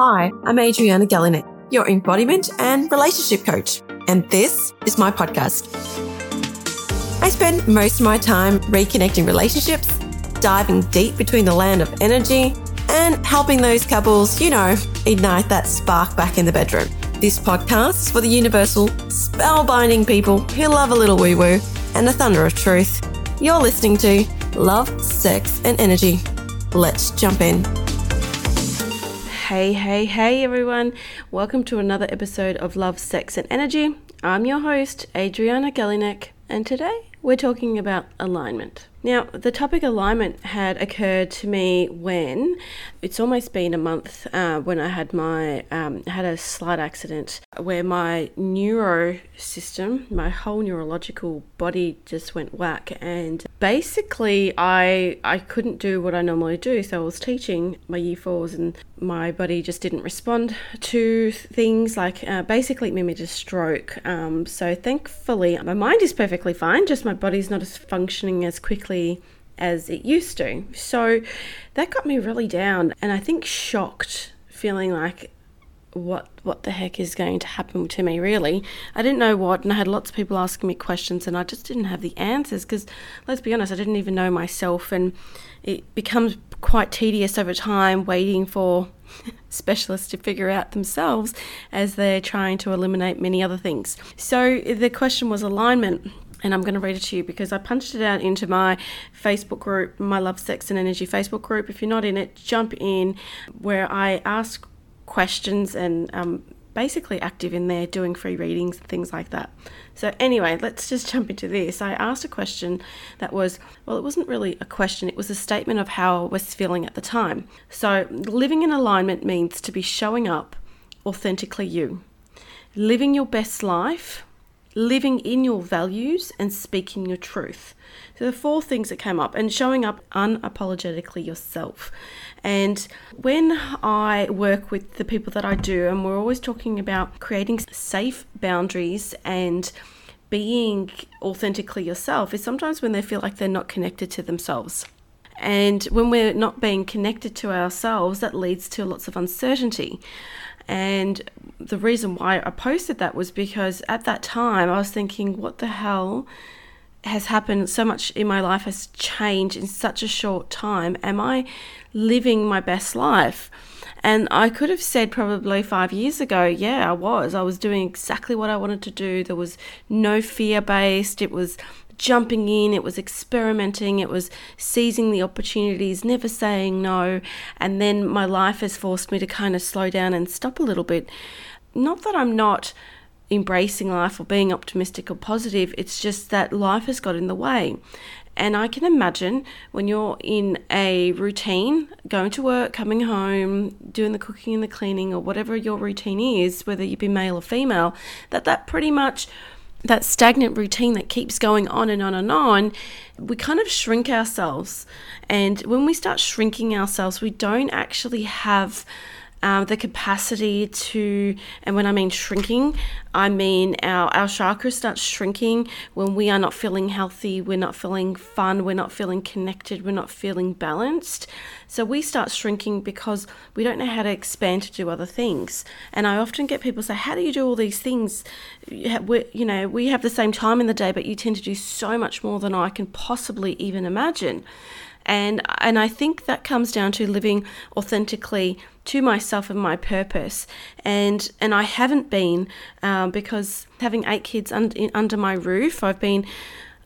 Hi, I'm Adriana Galinec, your embodiment and relationship coach, and this is my podcast. I spend most of my time reconnecting relationships, diving deep between the land of energy, and helping those couples, you know, ignite that spark back in the bedroom. This podcast is for the universal, spellbinding people who love a little woo woo and the thunder of truth. You're listening to Love, Sex, and Energy. Let's jump in. Hey, hey, hey, everyone. Welcome to another episode of Love, Sex, and Energy. I'm your host, Adriana Galinec, and today we're talking about alignment. Now, the topic alignment had occurred to me when it's almost been a month uh, when I had my um, had a slight accident where my neuro system, my whole neurological body just went whack, and basically I I couldn't do what I normally do. So I was teaching my year fours, and my body just didn't respond to things like uh, basically mimicked a stroke. Um, so thankfully, my mind is perfectly fine. Just my body's not as functioning as quickly quickly as it used to. So that got me really down and I think shocked, feeling like what what the heck is going to happen to me really. I didn't know what and i had lots of people asking me questions and i just didn't have the answers because let's be honest i didn't even know myself and it becomes quite tedious over time waiting for specialists to figure out themselves as they're trying to eliminate many other things. So the question was alignment and I'm going to read it to you because I punched it out into my Facebook group, my Love, Sex, and Energy Facebook group. If you're not in it, jump in where I ask questions and um, basically active in there doing free readings and things like that. So, anyway, let's just jump into this. I asked a question that was well, it wasn't really a question, it was a statement of how I was feeling at the time. So, living in alignment means to be showing up authentically you, living your best life living in your values and speaking your truth. So, the four things that came up, and showing up unapologetically yourself. And when I work with the people that I do, and we're always talking about creating safe boundaries and being authentically yourself, is sometimes when they feel like they're not connected to themselves. And when we're not being connected to ourselves, that leads to lots of uncertainty. And the reason why I posted that was because at that time I was thinking, what the hell has happened? So much in my life has changed in such a short time. Am I living my best life? And I could have said probably five years ago, yeah, I was. I was doing exactly what I wanted to do. There was no fear based. It was jumping in, it was experimenting, it was seizing the opportunities, never saying no. And then my life has forced me to kind of slow down and stop a little bit. Not that I'm not embracing life or being optimistic or positive, it's just that life has got in the way. And I can imagine when you're in a routine, going to work, coming home, doing the cooking and the cleaning, or whatever your routine is, whether you be male or female, that that pretty much that stagnant routine that keeps going on and on and on, we kind of shrink ourselves. And when we start shrinking ourselves, we don't actually have um, the capacity to, and when I mean shrinking, I mean our, our chakras start shrinking when we are not feeling healthy, we're not feeling fun, we're not feeling connected, we're not feeling balanced. So we start shrinking because we don't know how to expand to do other things. And I often get people say, How do you do all these things? We're, you know, we have the same time in the day, but you tend to do so much more than I can possibly even imagine and and I think that comes down to living authentically to myself and my purpose. And and I haven't been um, because having eight kids un- under my roof I've been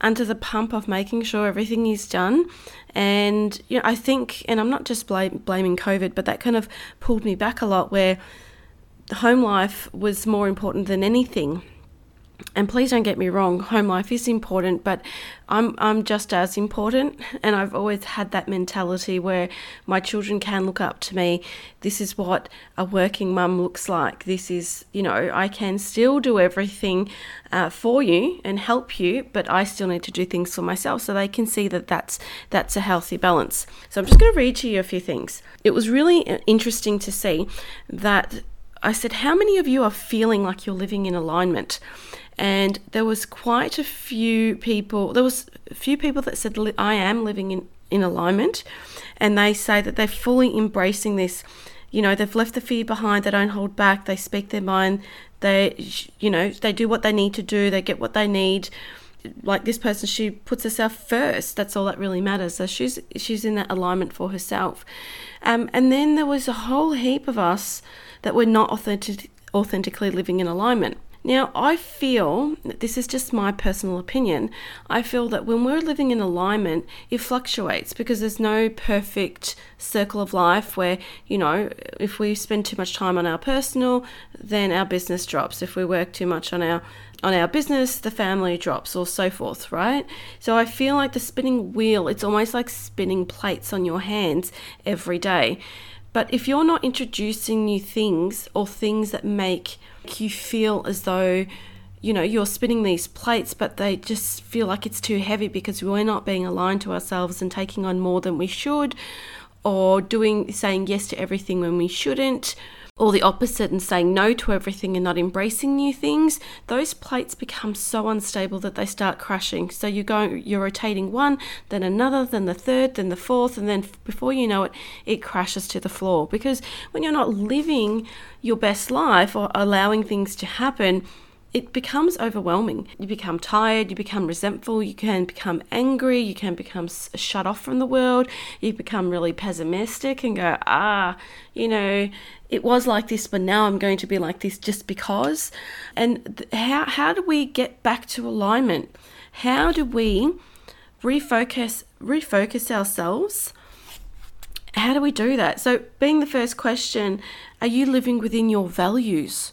under the pump of making sure everything is done. And you know I think and I'm not just bl- blaming COVID but that kind of pulled me back a lot where home life was more important than anything and please don't get me wrong, home life is important, but I'm I'm just as important and I've always had that mentality where my children can look up to me. This is what a working mum looks like. This is, you know, I can still do everything uh, for you and help you, but I still need to do things for myself so they can see that that's that's a healthy balance. So I'm just going to read to you a few things. It was really uh, interesting to see that I said, How many of you are feeling like you're living in alignment? And there was quite a few people there was a few people that said i am living in, in alignment and they say that they're fully embracing this You know, they've left the fear behind, they don't hold back, they speak their mind, they, you know, they do what they need to do, they get what they need. Like this person, she puts herself first. That's all that really matters. So she's she's in that alignment for herself. Um, and then there was a whole heap of us that were not authentic, authentically living in alignment. Now, I feel, that this is just my personal opinion, I feel that when we're living in alignment, it fluctuates because there's no perfect circle of life where, you know, if we spend too much time on our personal, then our business drops. If we work too much on our on our business, the family drops, or so forth, right? So I feel like the spinning wheel, it's almost like spinning plates on your hands every day. But if you're not introducing new things or things that make you feel as though you know you're spinning these plates but they just feel like it's too heavy because we're not being aligned to ourselves and taking on more than we should or doing saying yes to everything when we shouldn't or the opposite and saying no to everything and not embracing new things those plates become so unstable that they start crashing. So you go you're rotating one then another then the third then the fourth and then before you know it it crashes to the floor. Because when you're not living your best life or allowing things to happen it becomes overwhelming. You become tired, you become resentful, you can become angry, you can become shut off from the world, you become really pessimistic and go, ah, you know, it was like this, but now I'm going to be like this just because. And th- how, how do we get back to alignment? How do we refocus refocus ourselves? How do we do that? So, being the first question, are you living within your values?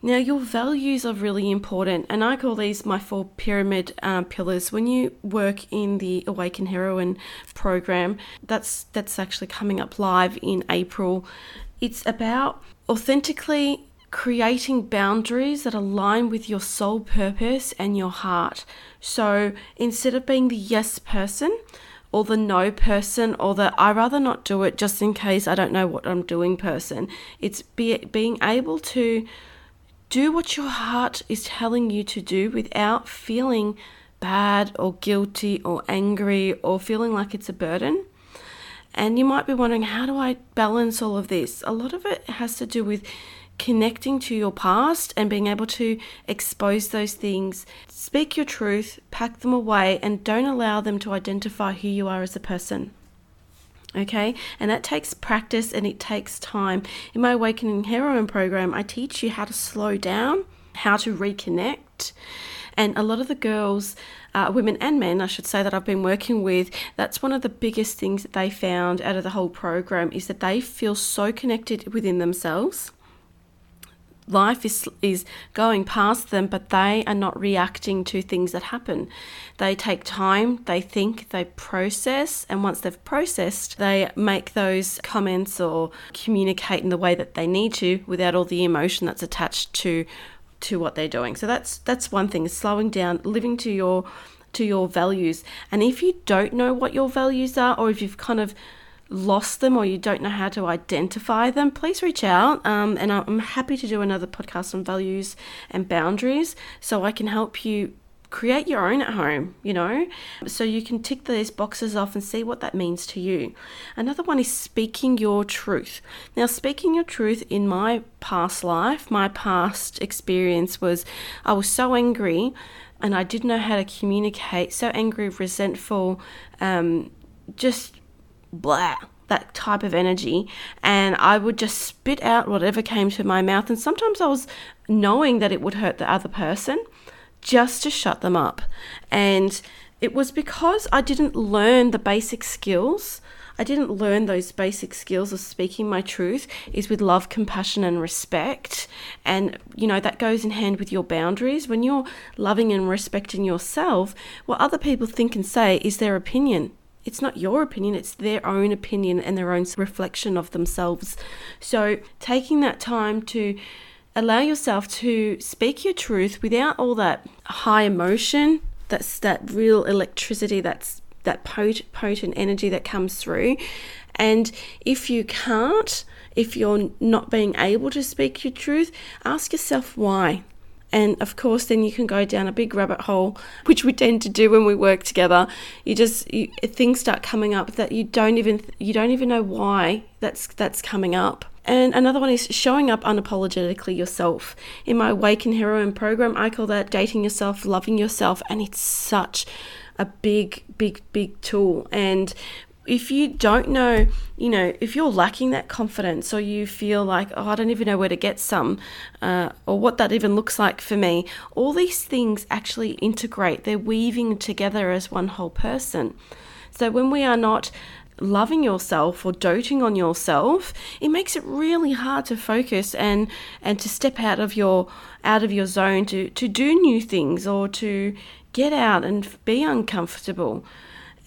Now, your values are really important, and I call these my four pyramid um, pillars. When you work in the Awaken Heroine program, that's that's actually coming up live in April. It's about authentically creating boundaries that align with your soul purpose and your heart. So instead of being the yes person, or the no person or the I rather not do it just in case I don't know what I'm doing person. It's be, being able to do what your heart is telling you to do without feeling bad or guilty or angry or feeling like it's a burden. And you might be wondering, how do I balance all of this? A lot of it has to do with connecting to your past and being able to expose those things. Speak your truth, pack them away, and don't allow them to identify who you are as a person okay? And that takes practice and it takes time. In my awakening heroine program i teach you how to slow down how to reconnect. And a lot of the girls uh, women and men i should say that i've been working with that's one of the biggest things that they found out of the whole program is that they feel so connected within themselves life is is going past them but they are not reacting to things that happen. They take time they think they process and once they've processed they make those comments or communicate in the way that they need to without all the emotion that's attached to to what they're doing. So that's that's one thing slowing down living to your to your values. And if you don't know what your values are or if you've kind of lost them or you don't know how to identify them, please reach out. Um, and I'm happy to do another podcast on values and boundaries so I can help you create your own at home, you know, so you can tick these boxes off and see what that means to you. Another one is speaking your truth. Now, speaking your truth in my past life, my past experience was I was so angry and I didn't know how to communicate, so angry, resentful, um, just blah, that type of energy. And I would just spit out whatever came to my mouth. And sometimes I was knowing that it would hurt the other person just to shut them up. And it was because I didn't learn the basic skills. I didn't learn those basic skills of speaking my truth is with love, compassion, and respect. And, you know, that goes in hand with your boundaries. When you're loving and respecting yourself, what other people think and say is their opinion it's not your opinion, it's their own opinion and their own reflection of themselves. So, taking that time to allow yourself to speak your truth without all that high emotion, that's that real electricity, that's that potent, potent energy that comes through. And if you can't, if you're not being able to speak your truth, ask yourself why. And of course, then you can go down a big rabbit hole, which we tend to do when we work together. You just you, things start coming up that you don't even you don't even know why that's that's coming up. And another one is showing up unapologetically yourself. In my Awaken Heroine program, I call that dating yourself, loving yourself, and it's such a big, big, big tool. And if you don't know, you know, if you're lacking that confidence or you feel like, oh, I don't even know where to get some uh, or what that even looks like for me, all these things actually integrate. They're weaving together as one whole person. So when we are not loving yourself or doting on yourself, it makes it really hard to focus and and to step out of your out of your zone to to do new things or to get out and be uncomfortable.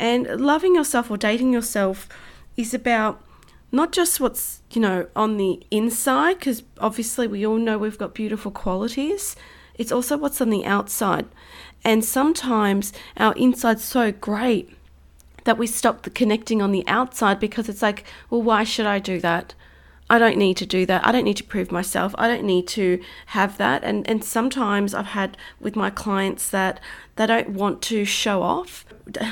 And loving yourself or dating yourself is about not just what's, you know, on the inside, because obviously we all know we've got beautiful qualities. It's also what's on the outside. And sometimes our inside's so great that we stop the connecting on the outside because it's like, well, why should I do that? I don't need to do that. I don't need to prove myself. I don't need to have that. And and sometimes I've had with my clients that they don't want to show off.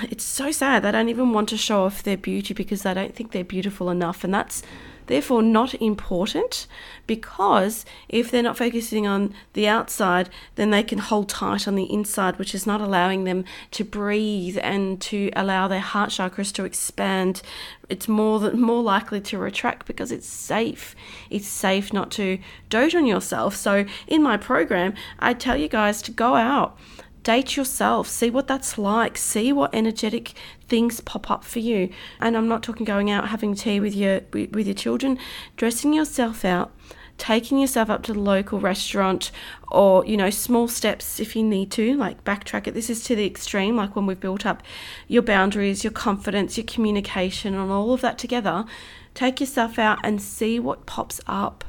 It's so sad. They don't even want to show off their beauty because they don't think they're beautiful enough. And that's therefore not important because if they're not focusing on the outside, then they can hold tight on the inside, which is not allowing them to breathe and to allow their heart chakras to expand. It's more than more likely to retract because it's safe. It's safe not to dote on yourself. So in my program, I tell you guys to go out date yourself. See what that's like. See what energetic things pop up for you. And i'm not talking going out having tea with your with your children. Dressing yourself out taking yourself up to the local restaurant or you know small steps if you need to like backtrack it. This is to the extreme like when we've built up your boundaries your confidence your communication and all of that together. Take yourself out and see what pops up.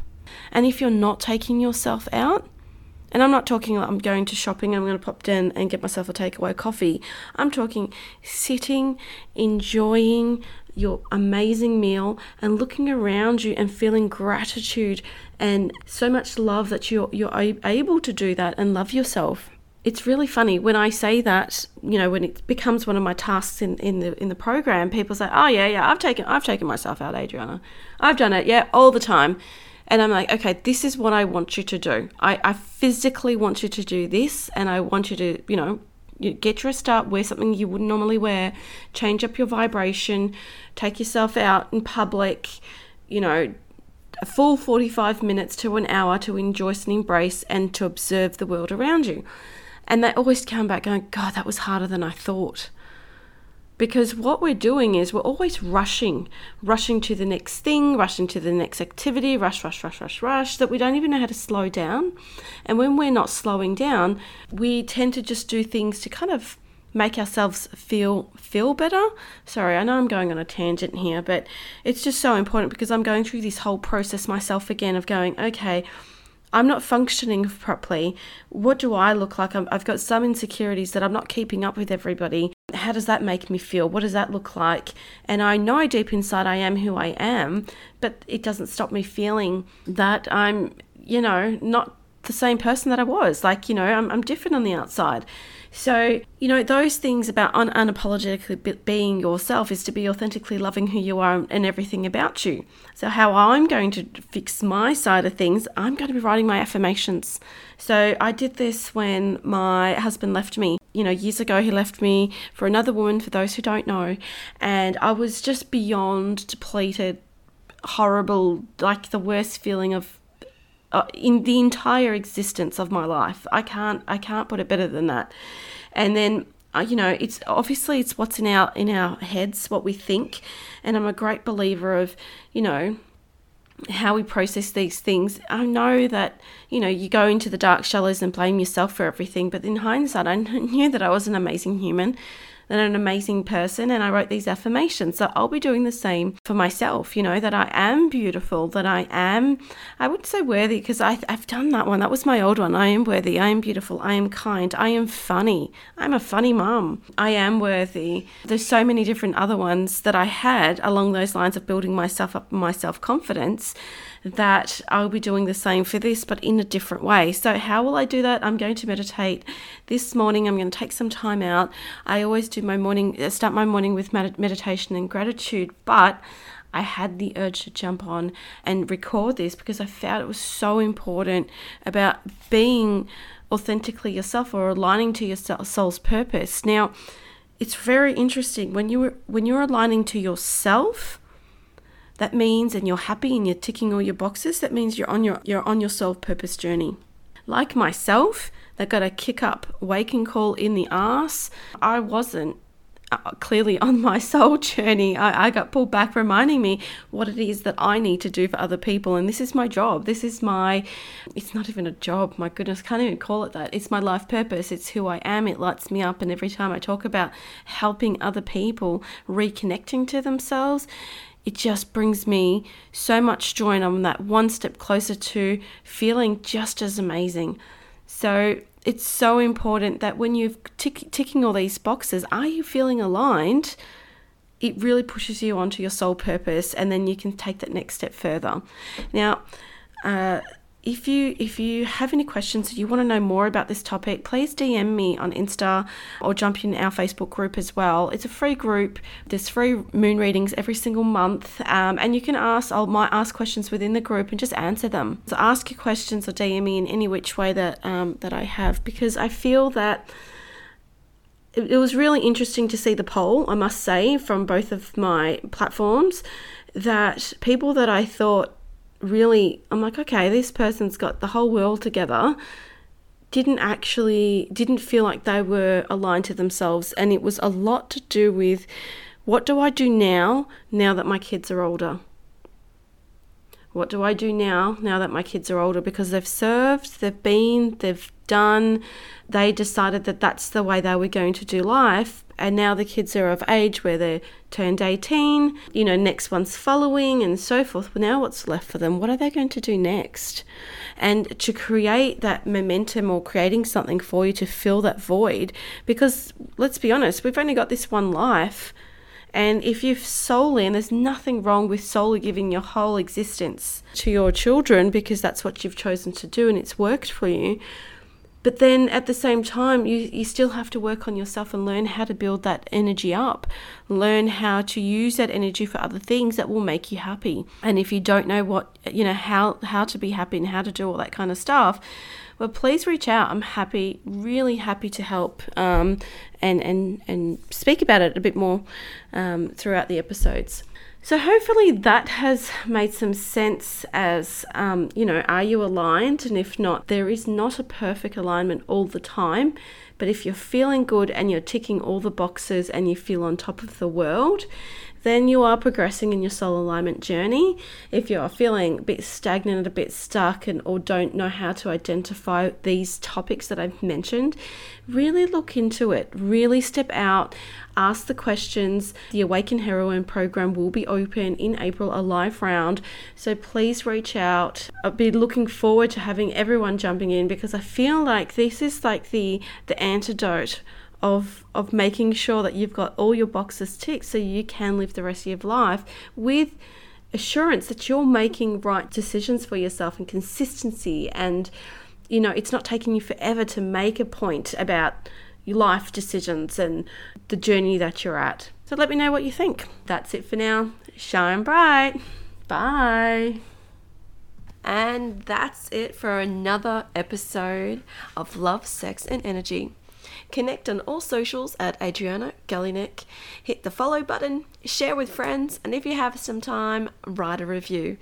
And if you're not taking yourself out and I'm not talking I'm going to shopping, I'm going to pop in and get myself a takeaway coffee. I'm talking sitting, enjoying your amazing meal and looking around you and feeling gratitude and so much love that you're, you're able to do that and love yourself. It's really funny when I say that, you know, when it becomes one of my tasks in, in the in the program, people say, Oh yeah, yeah, I've taken I've taken myself out, Adriana. I've done it, yeah, all the time. And I'm like, okay, this is what I want you to do. I, I physically want you to do this, and I want you to, you know, get dressed up, wear something you wouldn't normally wear, change up your vibration, take yourself out in public, you know, a full 45 minutes to an hour to enjoy and embrace and to observe the world around you. And they always come back going, God, that was harder than I thought because what we're doing is we're always rushing, rushing to the next thing, rushing to the next activity, rush, rush, rush, rush, rush, that we don't even know how to slow down. And when we're not slowing down, we tend to just do things to kind of make ourselves feel feel better. Sorry, I know I'm going on a tangent here, but it's just so important because I'm going through this whole process myself again of going, okay, I'm not functioning properly. What do I look like? i have got some insecurities that I'm not keeping up with everybody. How does that make me feel? What does that look like? And I know deep inside I am who I am, but it doesn't stop me feeling that I'm, you know, not the same person that I was. Like, you know, I'm, I'm different on the outside. So, you know, those things about un- unapologetically being yourself is to be authentically loving who you are and everything about you. So, how I'm going to fix my side of things, I'm going to be writing my affirmations. So, I did this when my husband left me. You know, years ago, he left me for another woman, for those who don't know. And I was just beyond depleted, horrible, like the worst feeling of uh, in the entire existence of my life. I can't I can't put it better than that. And then uh, you know, it's obviously it's what's in our in our heads, what we think, and I'm a great believer of you know how we process these things. I know that you know you go into the dark shallows and blame yourself for everything, but in hindsight, I knew that I was an amazing human than an amazing person. And I wrote these affirmations. So I'll be doing the same for myself, you know, that I am beautiful, that I am, I wouldn't say worthy because I've done that one. That was my old one. I am worthy. I am beautiful. I am kind. I am funny. I'm a funny mum. I am worthy. There's so many different other ones that I had along those lines of building myself up, my self confidence that I'll be doing the same for this, but in a different way. So, how will I do that? I'm going to meditate this morning. I'm going to take some time out. I always do my morning, uh, start my morning with med- meditation and gratitude, but I had the urge to jump on and record this because I felt it was so important about being authentically yourself or aligning to your soul's purpose. Now, it's very interesting when you when you're aligning to yourself. That means, and you're happy and you're ticking all your boxes. That means you're on your you're on your self purpose journey. Like myself, that got a kick up waking call in the ass. I wasn't uh, clearly on my soul journey, I, I, got pulled back, reminding me what it is that I need to do for other people. And this is my job. This is my, it's not even a job, my goodness, can't even call it that. It's my life purpose. It's who I am. It lights me up. And every time I talk about helping other people reconnecting to themselves, it just brings me so much joy. And I'm that one step closer to feeling just as amazing. So it's so important that when you're tick, ticking all these boxes, are you feeling aligned? It really pushes you onto your soul purpose, and then you can take that next step further. Now, uh, if you if you have any questions or you want to know more about this topic please dm me on insta or jump in our facebook group as well. It's a free group. There's free moon readings every single month um, and you can ask i might ask questions within the group and just answer them. So ask your questions or dm me in any which way that um, that i have because i feel that it, it was really interesting to see the poll i must say from both of my platforms that people that i thought really, I'm like, okay, this person's got the whole world together. Didn't actually, didn't feel like they were aligned to themselves. And it was a lot to do with what do I do now, now that my kids are older? What do I do now, now that my kids are older? Because they've served, they've been, they've done, they decided that that's the way they were going to do life and now the kids are of age where they're turned 18 you know next one's following and so forth. Well, now what's left for them? What are they going to do next? And to create that momentum or creating something for you to fill that void because let's be honest we've only got this one life and if you've solely, and there's nothing wrong with solely giving your whole existence to your children because that's what you've chosen to do and it's worked for you, but then at the same time, you, you still have to work on yourself and learn how to build that energy up. Learn how to use that energy for other things that will make you happy. And if you don't know what, you know, how, how to be happy and how to do all that kind of stuff, well, please reach out. I'm happy, really happy to help um, and, and, and speak about it a bit more um, throughout the episodes. So, hopefully, that has made some sense as, um, you know, are you aligned? And if not, there is not a perfect alignment all the time. But if you're feeling good and you're ticking all the boxes and you feel on top of the world, then you are progressing in your soul alignment journey. If you are feeling a bit stagnant, a bit stuck, and or don't know how to identify these topics that I've mentioned, really look into it. Really step out, ask the questions. The Awaken Heroine program will be open in April, a live round. So please reach out. I'll be looking forward to having everyone jumping in because I feel like this is like the the antidote of of making sure that you've got all your boxes ticked so you can live the rest of your life with assurance that you're making right decisions for yourself and consistency and you know it's not taking you forever to make a point about your life decisions and the journey that you're at. So let me know what you think. That's it for now. Shine bright. Bye. And that's it for another episode of Love, Sex, and Energy. Connect on all socials at Adriana Galinec. Hit the follow button, share with friends, and if you have some time, write a review.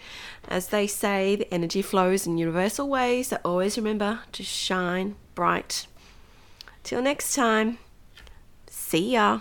As they say, the energy flows in universal ways, so always remember to shine bright. Till next time, see ya.